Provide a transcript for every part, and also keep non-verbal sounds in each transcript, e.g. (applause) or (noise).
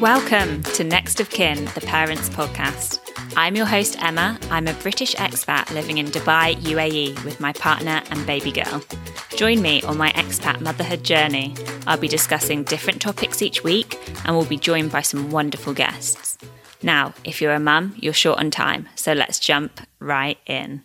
Welcome to Next of Kin, the Parents Podcast. I'm your host, Emma. I'm a British expat living in Dubai, UAE, with my partner and baby girl. Join me on my expat motherhood journey. I'll be discussing different topics each week and we'll be joined by some wonderful guests. Now, if you're a mum, you're short on time, so let's jump right in.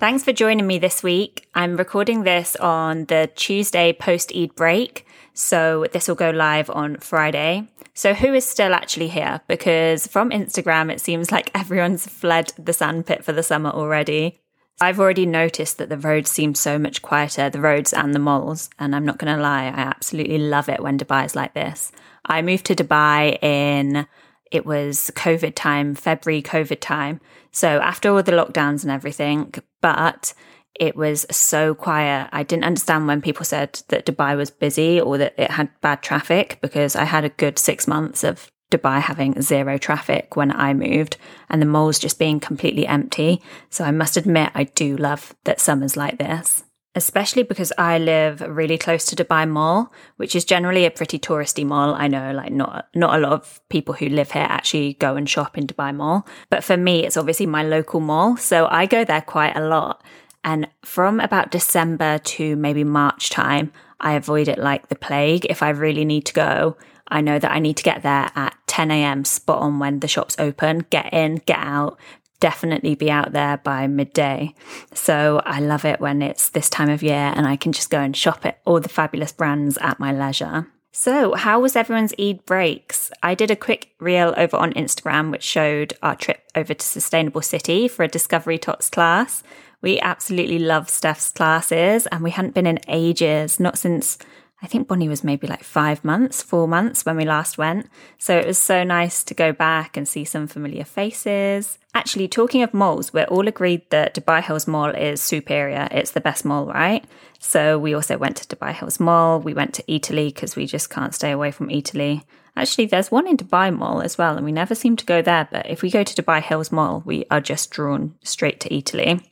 Thanks for joining me this week. I'm recording this on the Tuesday post Eid break, so this will go live on Friday. So, who is still actually here? Because from Instagram, it seems like (laughs) everyone's fled the sandpit for the summer already. I've already noticed that the roads seem so much quieter, the roads and the malls. And I'm not going to lie, I absolutely love it when Dubai is like this. I moved to Dubai in, it was COVID time, February COVID time. So after all the lockdowns and everything, but it was so quiet. I didn't understand when people said that Dubai was busy or that it had bad traffic because I had a good six months of Dubai having zero traffic when I moved and the malls just being completely empty. So I must admit, I do love that summer's like this especially because I live really close to Dubai Mall, which is generally a pretty touristy mall. I know like not not a lot of people who live here actually go and shop in Dubai Mall, but for me it's obviously my local mall, so I go there quite a lot. And from about December to maybe March time, I avoid it like the plague. If I really need to go, I know that I need to get there at 10 a.m. spot on when the shops open, get in, get out, definitely be out there by midday. So I love it when it's this time of year and I can just go and shop at all the fabulous brands at my leisure. So, how was everyone's Eid breaks? I did a quick reel over on Instagram which showed our trip over to Sustainable City for a Discovery Tots class. We absolutely love Steph's classes and we hadn't been in ages, not since I think Bonnie was maybe like five months, four months when we last went. So it was so nice to go back and see some familiar faces. Actually, talking of malls, we're all agreed that Dubai Hills Mall is superior. It's the best mall, right? So we also went to Dubai Hills Mall. We went to Eataly because we just can't stay away from Eataly. Actually, there's one in Dubai Mall as well, and we never seem to go there. But if we go to Dubai Hills Mall, we are just drawn straight to Eataly.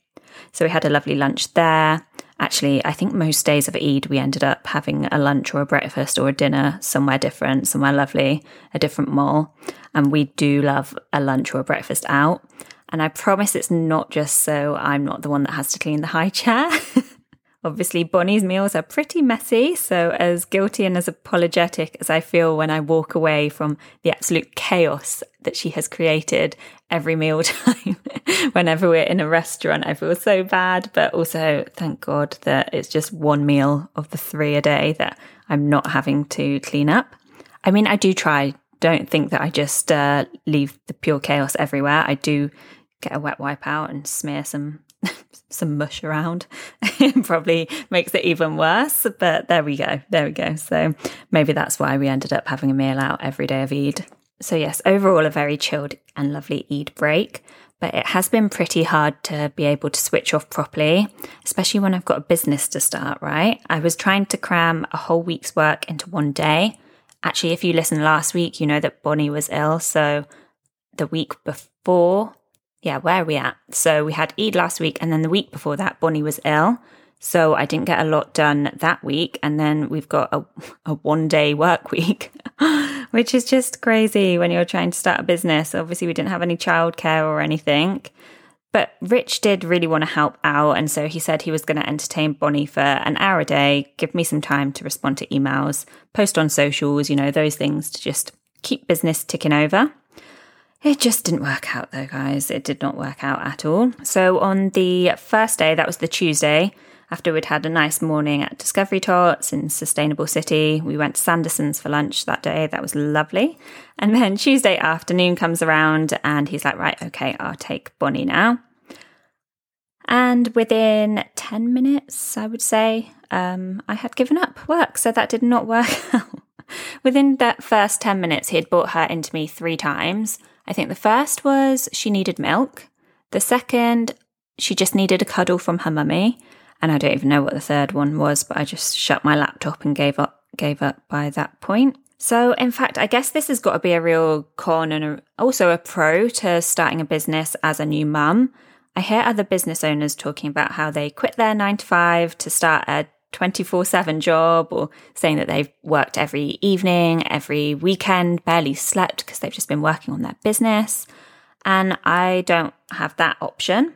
So we had a lovely lunch there. Actually, I think most days of Eid we ended up having a lunch or a breakfast or a dinner somewhere different, somewhere lovely, a different mall. And we do love a lunch or a breakfast out. And I promise it's not just so I'm not the one that has to clean the high chair. (laughs) Obviously, Bonnie's meals are pretty messy, so as guilty and as apologetic as I feel when I walk away from the absolute chaos that she has created every meal (laughs) time, whenever we're in a restaurant, I feel so bad. But also, thank God that it's just one meal of the three a day that I'm not having to clean up. I mean, I do try. Don't think that I just uh, leave the pure chaos everywhere. I do get a wet wipe out and smear some (laughs) some mush around. (laughs) probably makes it even worse, but there we go. There we go. So maybe that's why we ended up having a meal out every day of Eid. So, yes, overall, a very chilled and lovely Eid break, but it has been pretty hard to be able to switch off properly, especially when I've got a business to start, right? I was trying to cram a whole week's work into one day. Actually, if you listened last week, you know that Bonnie was ill. So, the week before yeah, where are we at? So we had Eid last week, and then the week before that, Bonnie was ill. So I didn't get a lot done that week. And then we've got a, (laughs) a one day work (laughs) week, which is just crazy when you're trying to start a business. Obviously, we didn't have any childcare or anything. But Rich did really want to help out. And so he said he was going to entertain Bonnie for an hour a day, give me some time to respond to emails, post on socials, you know, those things to just keep business ticking over. It just didn't work out though, guys. It did not work out at all. So on the first day, that was the Tuesday, after we'd had a nice morning at Discovery Tots in Sustainable City, we went to Sanderson's for lunch that day. That was lovely. And (laughs) then Tuesday afternoon comes around and he's like, right, okay, I'll take Bonnie now. And within 10 minutes, I would say, um, I had given up work. So that did not work (laughs) out. within that first 10 minutes, he had brought her into me three times. I think the first was she needed milk. The second, she just needed a cuddle from her mummy. And I don't even know what the third one was, but I just shut my laptop and gave up gave up by that point. So, in fact, I guess this has got to be a real con and a, also a pro to starting a business as a new mum. I hear other business owners talking about how they quit their nine to five to start a 24 7 job or saying that they've worked every evening, every weekend, barely slept because they've just been working on their business. And I don't have that option,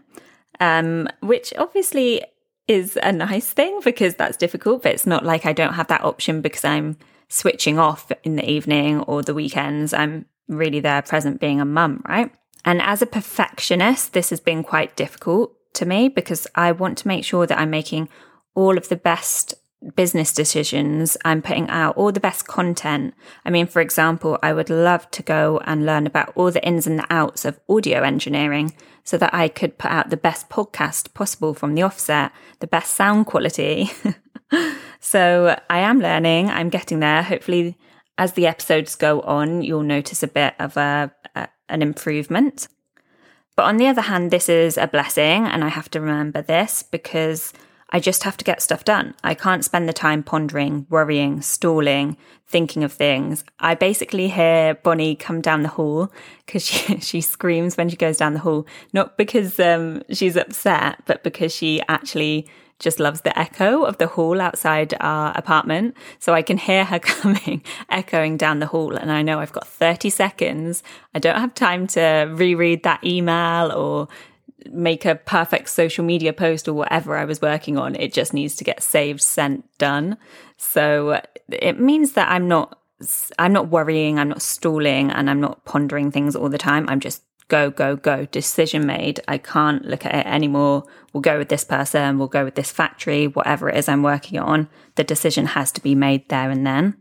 um, which obviously is a nice thing because that's difficult, but it's not like I don't have that option because I'm switching off in the evening or the weekends. I'm really there present being a mum, right? And as a perfectionist, this has been quite difficult to me because I want to make sure that I'm making all of the best business decisions. I'm putting out all the best content. I mean, for example, I would love to go and learn about all the ins and the outs of audio engineering so that I could put out the best podcast possible from the offset, the best sound quality. (laughs) so I am learning, I'm getting there. Hopefully, as the episodes go on, you'll notice a bit of a, a an improvement. But on the other hand, this is a blessing, and I have to remember this because I just have to get stuff done. I can't spend the time pondering, worrying, stalling, thinking of things. I basically hear Bonnie come down the hall because she, (laughs) she screams when she goes down the hall, not because um, she's upset, but because she actually just loves the echo of the hall outside our apartment. So I can hear her (laughs) coming, echoing down the hall. And I know I've got 30 seconds. I don't have time to reread that email or make a perfect social media post or whatever I was working on. It just needs to get saved, sent, done. So it means that I'm not I'm not worrying, I'm not stalling, and I'm not pondering things all the time. I'm just go, go, go, decision made. I can't look at it anymore. We'll go with this person, we'll go with this factory, whatever it is I'm working on. The decision has to be made there and then.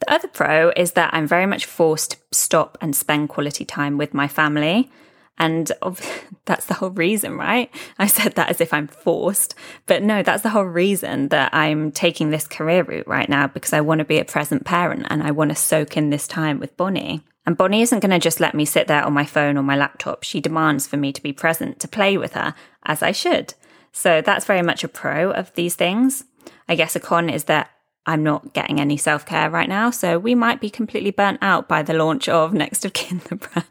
The other pro is that I'm very much forced to stop and spend quality time with my family. And (laughs) that's the whole reason, right? I said that as if I'm forced, but no, that's the whole reason that I'm taking this career route right now because I want to be a present parent and I want to soak in this time with Bonnie. And Bonnie isn't going to just let me sit there on my phone or my laptop. She demands for me to be present, to play with her, as I should. So that's very much a pro of these things. I guess a con is that I'm not getting any self care right now. So we might be completely burnt out by the launch of Next of Kin, (laughs) the brand.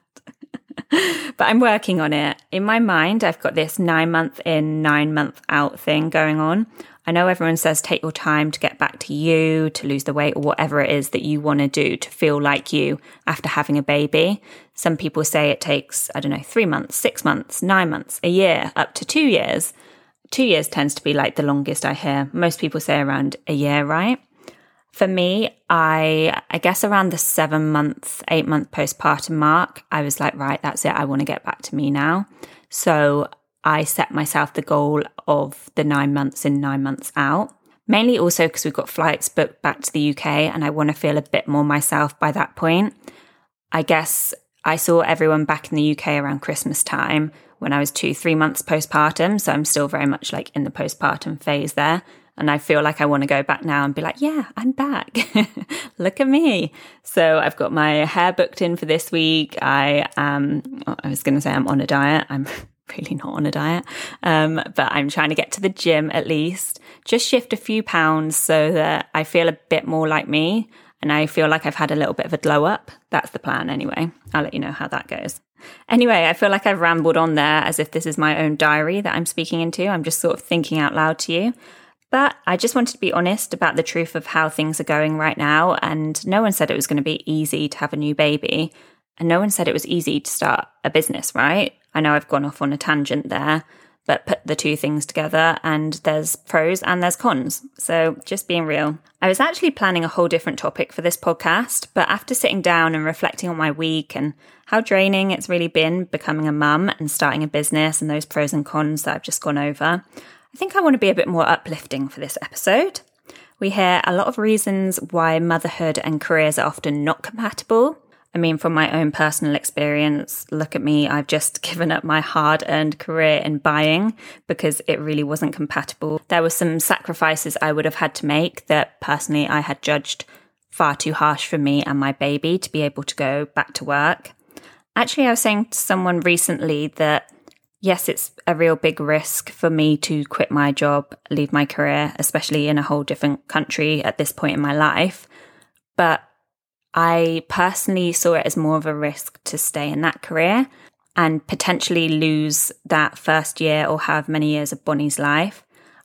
But I'm working on it. In my mind, I've got this nine month in, nine month out thing going on. I know everyone says take your time to get back to you, to lose the weight, or whatever it is that you want to do to feel like you after having a baby. Some people say it takes, I don't know, three months, six months, nine months, a year, up to two years. Two years tends to be like the longest I hear. Most people say around a year, right? For me, I I guess around the seven month, eight month postpartum mark, I was like, right, that's it. I want to get back to me now. So I set myself the goal of the nine months in, nine months out. Mainly also because we've got flights booked back to the UK and I want to feel a bit more myself by that point. I guess I saw everyone back in the UK around Christmas time when I was two, three months postpartum. So I'm still very much like in the postpartum phase there. And I feel like I want to go back now and be like, yeah, I'm back. (laughs) Look at me. So I've got my hair booked in for this week. I am, I was going to say I'm on a diet. I'm (laughs) really not on a diet. Um, but I'm trying to get to the gym at least, just shift a few pounds so that I feel a bit more like me. And I feel like I've had a little bit of a glow up. That's the plan anyway. I'll let you know how that goes. Anyway, I feel like I've rambled on there as if this is my own diary that I'm speaking into. I'm just sort of thinking out loud to you. But I just wanted to be honest about the truth of how things are going right now. And no one said it was going to be easy to have a new baby. And no one said it was easy to start a business, right? I know I've gone off on a tangent there, but put the two things together and there's pros and there's cons. So just being real. I was actually planning a whole different topic for this podcast, but after sitting down and reflecting on my week and how draining it's really been becoming a mum and starting a business and those pros and cons that I've just gone over, I think I want to be a bit more uplifting for this episode. We hear a lot of reasons why motherhood and careers are often not compatible. I mean, from my own personal experience, look at me, I've just (laughs) given up my hard earned career in buying because it really wasn't compatible. There were some sacrifices I would have had to make that personally I had judged far too harsh for me and my baby to be able to go back to work. Actually, I was saying to someone recently that yes, it's a real big risk for me to quit my job, leave my career, especially in a whole different country at this point in my life. But I personally saw it as more of a risk to stay in that career and potentially lose that first year or have many years of Bonnie's life.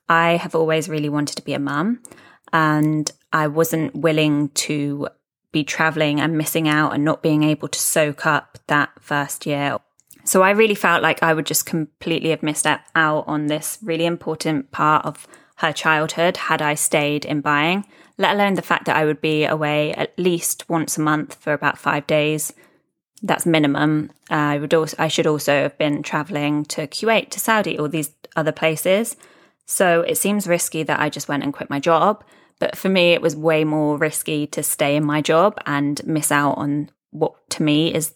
I have always really wanted to be a mum and I wasn't willing to be traveling and missing out and not being able to soak up that first year. So I really felt like I would just completely have missed out on this really important part of her childhood had I stayed in buying, let alone the fact that I would be away at least once a month for about five days. That's minimum. Uh, I would also, I should also have been traveling to Kuwait, to Saudi, all these other places. So it seems risky that I just went and quit my job. But for me, it was way more risky to stay in my job and miss out on what to me is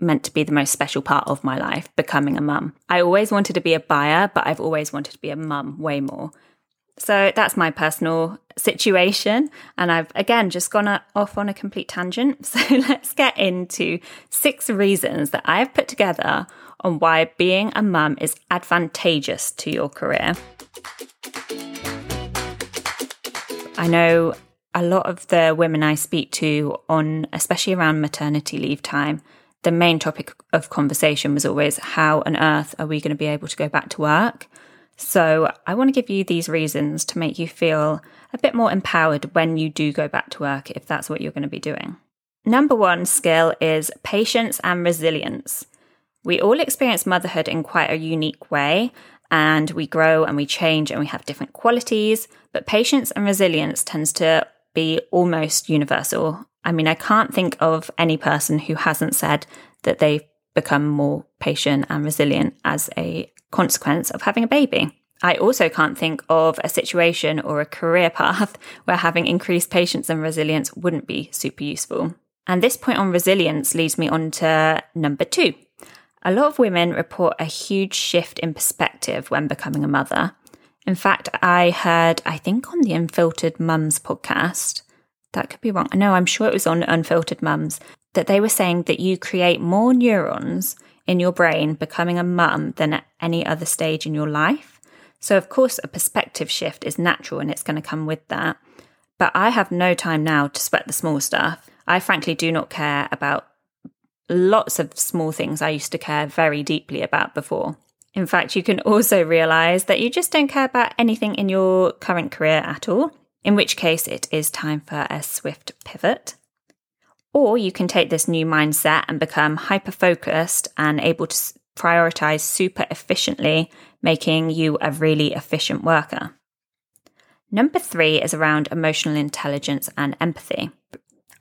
meant to be the most special part of my life, becoming a mum. I always wanted to be a buyer, but I've always wanted to be a mum way more. So that's my personal situation. And I've again just gone off on a complete tangent. (laughs) So let's get into six reasons that I've put together on why being a mum is advantageous to your career. I know a lot of the women I speak to on, especially around maternity leave time, the main topic of conversation was always how on earth are we going to be able to go back to work? So I want to give you these reasons to make you feel a bit more empowered when you do go back to work, if that's what you're going to be doing. Number one skill is patience and resilience. We all experience motherhood in quite a unique way, and we grow and we change and we have different qualities, but patience and resilience tends to be almost universal. I mean, I can't think of any person who hasn't said that they've become more patient and resilient as a consequence of having a baby. I also can't think of a situation or a career path (laughs) where having increased patience and resilience wouldn't be super useful. And this point on resilience leads me on to number two. A lot of women report a huge shift in perspective when becoming a mother. In fact, I heard, I think on the Unfiltered Mums podcast, that could be wrong. No, I'm sure it was on Unfiltered Mums, that they were saying that you create more neurons in your brain becoming a mum than at any other stage in your life. So, of course, a perspective shift is natural and it's going to come with that. But I have no time now to sweat the small stuff. I frankly do not care about lots of small things I used to care very deeply about before. In fact, you can also realize that you just don't care about anything in your current career at all, in which case it is time for a swift pivot. Or you can take this new mindset and become hyper focused and able to prioritize super efficiently, making you a really efficient worker. Number three is around emotional intelligence and empathy.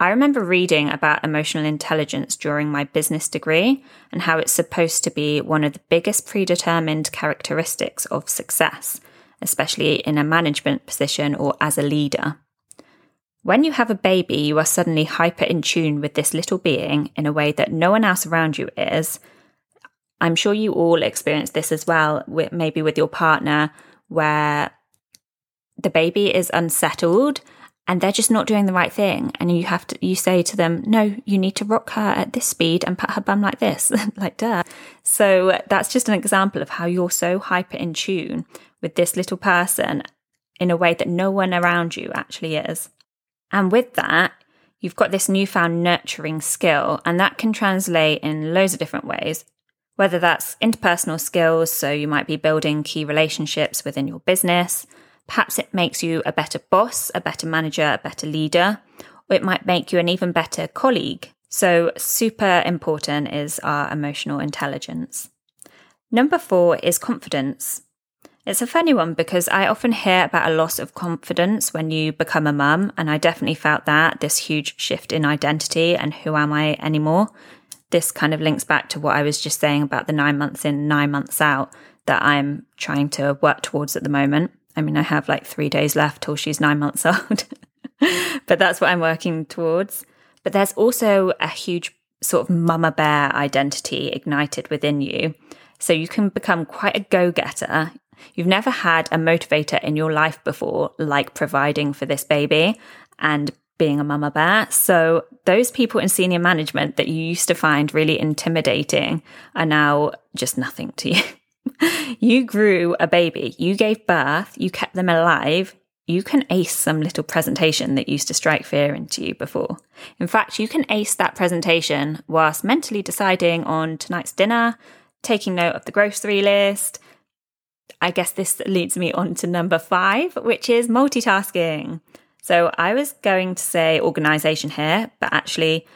I remember reading about emotional intelligence during my business degree and how it's supposed to be one of the biggest predetermined characteristics of success, especially in a management position or as a leader. When you have a baby, you are suddenly hyper in tune with this little being in a way that no one else around you is. I'm sure you all experience this as well, maybe with your partner, where the baby is unsettled and they're just not doing the right thing. And you have to, you say to them, no, you need to rock her at this speed and put her bum like this, (laughs) like duh. So that's just an example of how you're so hyper in tune with this little person in a way that no one around you actually is. And with that, you've got this newfound nurturing skill, and that can translate in loads of different ways. Whether that's interpersonal skills, so you might be building key relationships within your business, perhaps it makes you a better boss, a better manager, a better leader, or it might make you an even better colleague. So, super important is our emotional intelligence. Number four is confidence. It's a funny one because I often hear about a loss of confidence when you become a mum, and I definitely felt that this huge shift in identity and who am I anymore. This kind of links back to what I was just saying about the nine months in, nine months out that I'm trying to work towards at the moment. I mean, I have like three days left till she's nine months (laughs) old, but that's what I'm working towards. But there's also a huge sort of mama bear identity ignited within you. So you can become quite a go getter. You've never had a motivator in your life before, like providing for this baby and being a mama bear. So those people in senior management that you used to find really intimidating are now just nothing to you. (laughs) you grew a baby, you gave birth, you kept them alive. You can ace some little presentation that used to strike fear into you before. In fact, you can ace that presentation whilst mentally deciding on tonight's dinner, taking note of the grocery list, I guess this leads me on to number five, which is multitasking. So I was going to say organization here, but actually,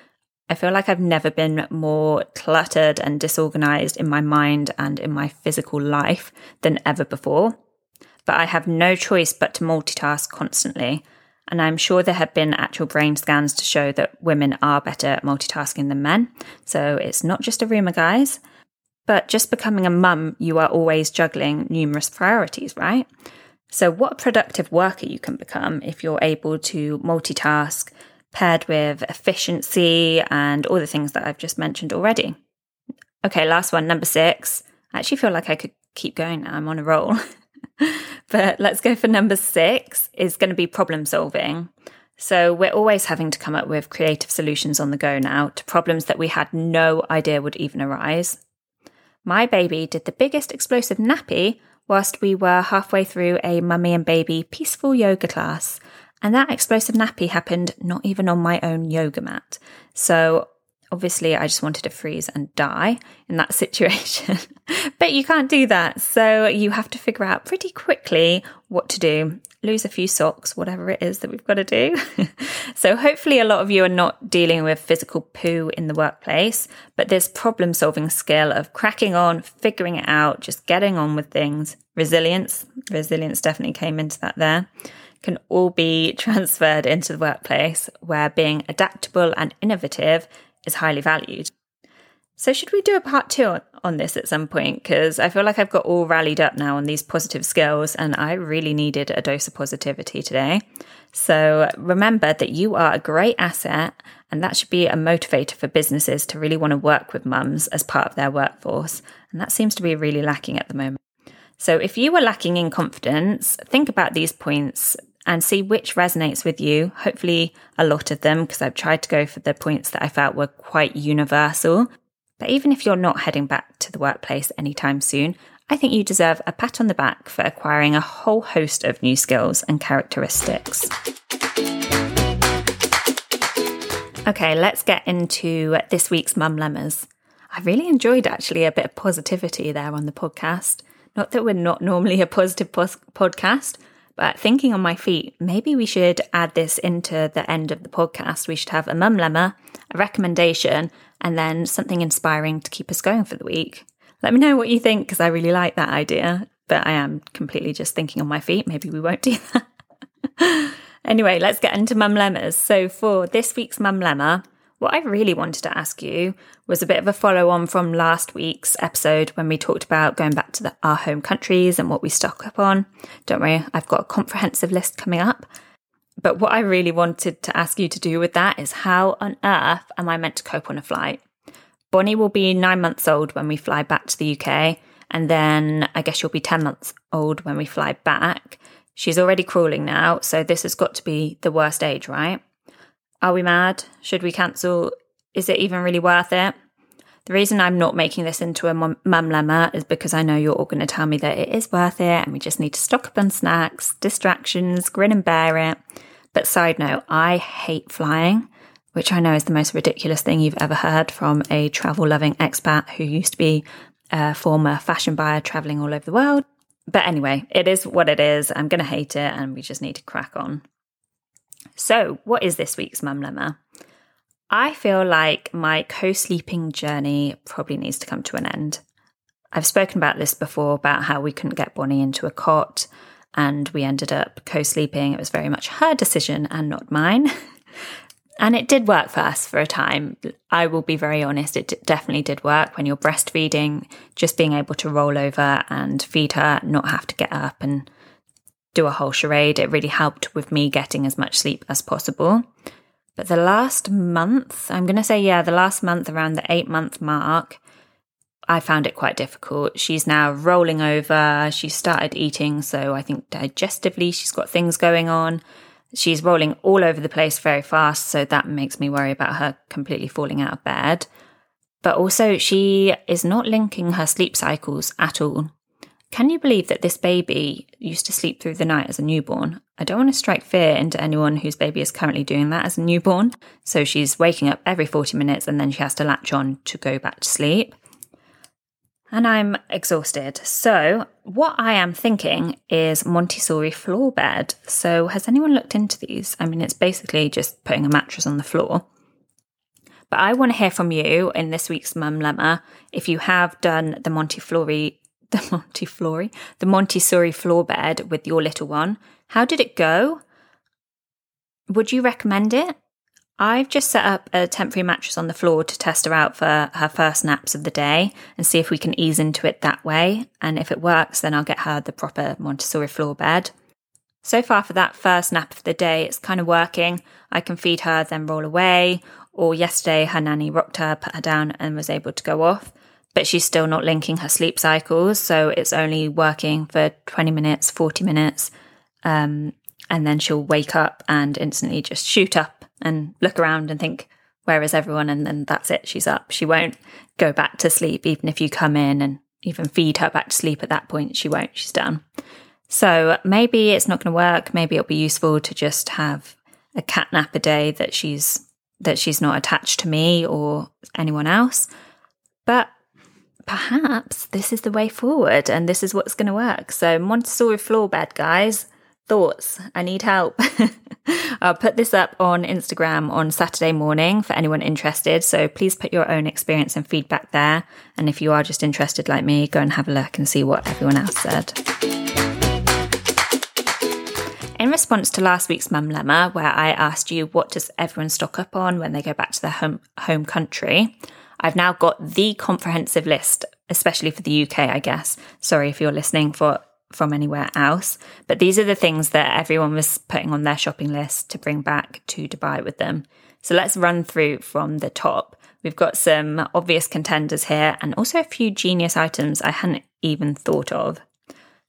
I feel like I've never been more cluttered and disorganized in my mind and in my physical life than ever before. But I have no choice but to multitask constantly. And I'm sure there have been actual brain scans to show that women are better at multitasking than men. So it's not just a rumour, guys. But just becoming a mum, you are always juggling numerous priorities, right? So, what a productive worker you can become if you're able to multitask, paired with efficiency and all the things that I've just mentioned already. Okay, last one, number six. I actually feel like I could keep going. I'm on a roll. (laughs) but let's go for number six is going to be problem solving. So we're always having to come up with creative solutions on the go now to problems that we had no idea would even arise. My baby did the biggest explosive nappy whilst we were halfway through a mummy and baby peaceful yoga class. And that explosive nappy happened not even on my own yoga mat. So obviously, I just wanted to freeze and die in that (laughs) situation. but you can't do that. So you have to figure out pretty quickly what to do. Lose a few socks, whatever it is that we've got to do. (laughs) so, hopefully, a lot of you are not dealing with physical poo in the workplace, but this problem solving skill of cracking on, figuring it out, just getting on with things, resilience, resilience definitely came into that there can all be transferred into the workplace where being adaptable and innovative is highly valued. So, should we do a part two on this at some point? Because I feel like I've got all rallied up now on these positive skills, and I really needed a dose of positivity today. So, remember that you are a great asset, and that should be a motivator for businesses to really want to work with mums as part of their workforce. And that seems to be really lacking at the moment. So, if you were lacking in confidence, think about these points and see which resonates with you. Hopefully, a lot of them, because I've tried to go for the points that I felt were quite universal. But even if you're not heading back to the workplace anytime soon, I think you deserve a pat on the back for acquiring a whole host of new skills and characteristics. Okay, let's get into this week's Mum Lemmas. I really enjoyed actually a bit of positivity there on the podcast. Not that we're not normally a positive pos- podcast, but thinking on my feet, maybe we should add this into the end of the podcast. We should have a mum lemma, a recommendation, and then something inspiring to keep us going for the week. Let me know what you think because I really like that idea, but I am completely just thinking on my feet. Maybe we won't do (laughs) that. anyway, let's get into mum lemmas. So for this week's mum lemma, what I really wanted to ask you was a bit of a follow on from last week's episode when we talked about going back to the, our home countries and what we stock up on. Don't worry, I've got a comprehensive list coming up. But what I really wanted to ask you to do with that is how on earth am I meant to cope on a flight? Bonnie will be nine months old when we fly back to the UK, and then I guess she'll be 10 months old when we fly back. She's already crawling now, so this has got to be the worst age, right? Are we mad? Should we cancel? Is it even really worth it? The reason I'm not making this into a mum lemma is because I know you're all going to tell me that it is worth it and we just need to stock up on snacks, distractions, grin and bear it. But side note, I hate flying, which I know is the most ridiculous thing you've ever heard from a travel loving expat who used to be a former fashion buyer traveling all over the world. But anyway, it is what it is. I'm going to hate it and we just need to crack on. So, what is this week's Mum Lemma? I feel like my co sleeping journey probably needs to come to an end. I've spoken about this before about how we couldn't get Bonnie into a cot and we ended up co sleeping. It was very much her decision and not mine. (laughs) and it did work for us for a time. I will be very honest, it definitely did work when you're breastfeeding, just being able to roll over and feed her, not have to get up and do a whole charade. It really helped with me getting as much sleep as possible. But the last month, I'm going to say, yeah, the last month around the eight month mark, I found it quite difficult. She's now rolling over. She started eating. So I think digestively, she's got things going on. She's rolling all over the place very fast. So that makes me worry about her completely falling out of bed. But also, she is not linking her sleep cycles at all. Can you believe that this baby used to sleep through the night as a newborn? I don't want to strike fear into anyone whose baby is currently doing that as a newborn. So she's waking up every 40 minutes and then she has to latch on to go back to sleep. and I'm exhausted. So, what I am thinking is Montessori floor bed. So, has anyone looked into these? I mean, it's basically just putting a mattress on the floor. But I want to hear from you in this week's Mum Lemma if you have done the Montessori, (laughs) the Montessori, the Montessori floor bed with your little one. How did it go? Would you recommend it? I've just set up a temporary mattress on the floor to test her out for her first naps of the day and see if we can ease into it that way. And if it works, then I'll get her the proper Montessori floor bed. So far, for that first nap of the day, it's kind of working. I can feed her, then roll away. Or yesterday, her nanny rocked her, put her down, and was able to go off. But she's still not linking her sleep cycles. So it's only working for 20 minutes, 40 minutes. Um, and then she'll wake up and instantly just shoot up and look around and think, where is everyone? And then that's it, she's up. She won't go back to sleep, even if you come in and even feed her back to sleep at that point, she won't, she's done. So maybe it's not going to work. Maybe it'll be useful to just have a cat nap a day that she's that she's not attached to me or anyone else. But perhaps this is the way forward and this is what's going to work. So Montessori floor bed, guys thoughts. I need help. (laughs) I'll put this up on Instagram on Saturday morning for anyone interested. So please put your own experience and feedback there. And if you are just interested like me, go and have a look and see what everyone else said. In response to last week's Mum Lemma, where I asked you what does everyone stock up on when they go back to their home home country, I've now got the comprehensive list, especially for the UK, I guess. Sorry if you're listening for from anywhere else. But these are the things that everyone was putting on their shopping list to bring back to Dubai with them. So let's run through from the top. We've got some obvious contenders here and also a few genius items I hadn't even thought of.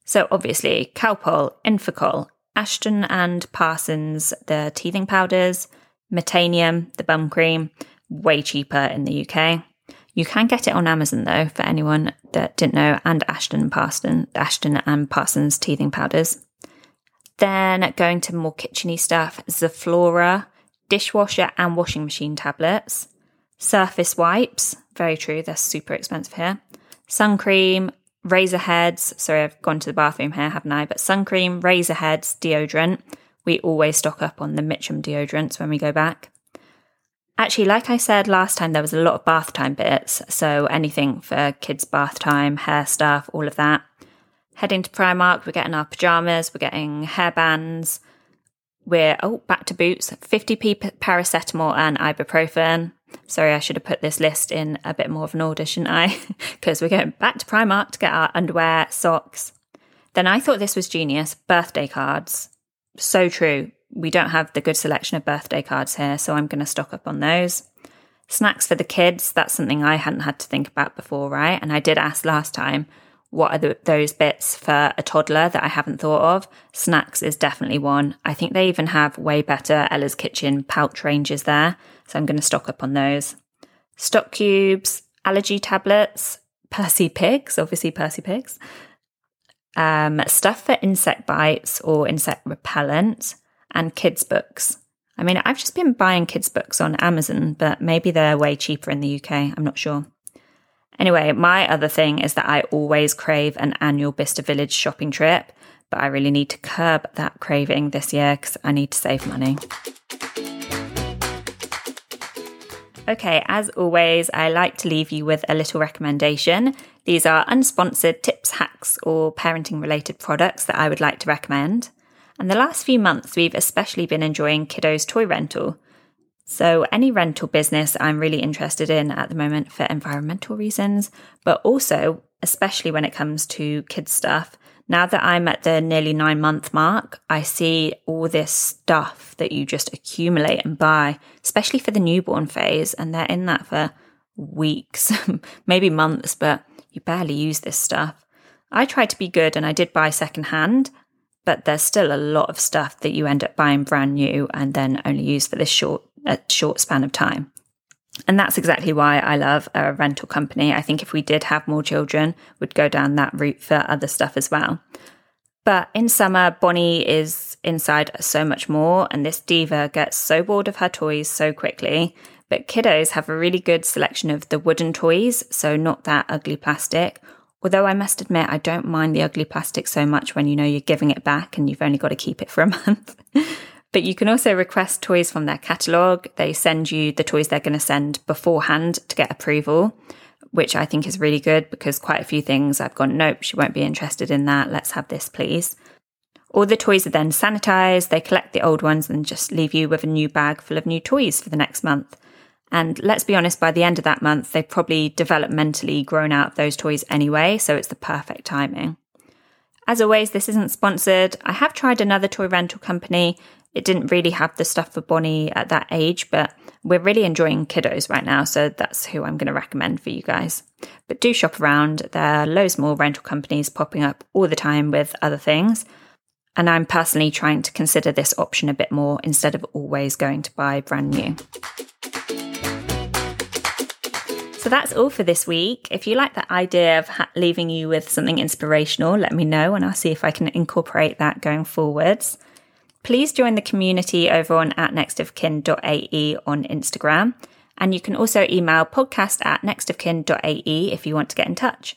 So obviously, Calpol, Infacol, Ashton and Parsons, the teething powders, Metanium, the bum cream, way cheaper in the UK. You can get it on Amazon though, for anyone that didn't know, and Ashton Parsons, Ashton and Parsons teething powders. Then going to more kitcheny stuff, Zoflora, dishwasher and washing machine tablets, surface wipes, very true, they're super expensive here. Sun cream, razor heads. Sorry, I've gone to the bathroom here, haven't I? But sun cream, razor heads, deodorant. We always stock up on the Mitchum deodorants when we go back. Actually, like I said last time, there was a lot of bath time bits. So anything for kids' bath time, hair stuff, all of that. Heading to Primark, we're getting our pajamas, we're getting hairbands. We're, oh, back to boots, 50p paracetamol and ibuprofen. Sorry, I should have put this list in a bit more of an order, shouldn't I? (laughs) Because we're going back to Primark to get our underwear, socks. Then I thought this was genius birthday cards. So true we don't have the good selection of birthday cards here, so I'm going to stock up on those. Snacks for the kids, that's something I hadn't had to think about before, right? And I did ask last time, what are the, those bits for a toddler that I haven't thought of? Snacks is definitely one. I think they even have way better Ella's Kitchen pouch ranges there, so I'm going to stock up on those. Stock cubes, allergy tablets, Percy pigs, obviously Percy pigs. Um, stuff for insect bites or insect repellent, and kids' books. I mean, I've just been buying kids' books on Amazon, but maybe they're way cheaper in the UK. I'm not sure. Anyway, my other thing is that I always crave an annual Bicester Village shopping trip, but I really need to curb that craving this year because I need to save money. Okay, as always, I like to leave you with a little recommendation. These are unsponsored tips, hacks, or parenting related products that I would like to recommend. And the last few months, we've especially been enjoying Kiddos toy rental. So, any rental business I'm really interested in at the moment for environmental reasons, but also, especially when it comes to kids' stuff. Now that I'm at the nearly nine month mark, I see all this stuff that you just accumulate and buy, especially for the newborn phase. And they're in that for weeks, (laughs) maybe months, but you barely use this stuff. I tried to be good and I did buy secondhand, but there's still a lot of stuff that you end up buying brand new and then only use for this short a short span of time. And that's exactly why I love a rental company. I think if we did have more children, would go down that route for other stuff as well. But in summer, Bonnie is inside so much more, and this diva gets so bored of her toys so quickly. But kiddos have a really good selection of the wooden toys, so not that ugly plastic. Although I must admit, I don't mind the ugly plastic so much when you know you're giving it back and you've only got to keep it for a (laughs) month. but you can also request toys from their catalogue. They send you the toys they're going to send beforehand to get approval, which I think is really good because quite a few things I've gone, nope, she won't be interested in that. Let's have this, please. All the toys are then sanitized, they collect the old ones and just leave you with a new bag full of new toys for the next month. And let's be honest, by the end of that month, they've probably developmentally grown out of those toys anyway, so it's the perfect timing. As always, this isn't sponsored. I have tried another toy rental company. It didn't really have the stuff for Bonnie at that age, but we're really enjoying kiddos right now, so that's who I'm going to recommend for you guys. But do shop around. There are loads more rental companies popping up all the time with other things. And I'm personally trying to consider this option a bit more instead of always going to buy brand new. So that's all for this week. If you like the idea of ha- leaving you with something inspirational, let me know and I'll see if I can incorporate that going forwards. Please join the community over on at nextofkin.ae on Instagram. And you can also email podcast at nextofkin.ae if you want to get in touch.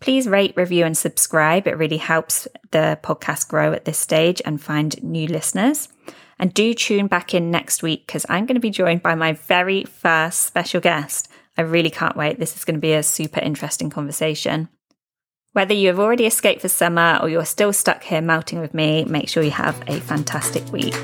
Please rate, review, and subscribe. It really helps the podcast grow at this stage and find new listeners. And do tune back in next week because I'm going to be joined by my very first special guest. I really can't wait. This is going to be a super interesting conversation. Whether you have already escaped for summer or you're still stuck here melting with me, make sure you have a fantastic week.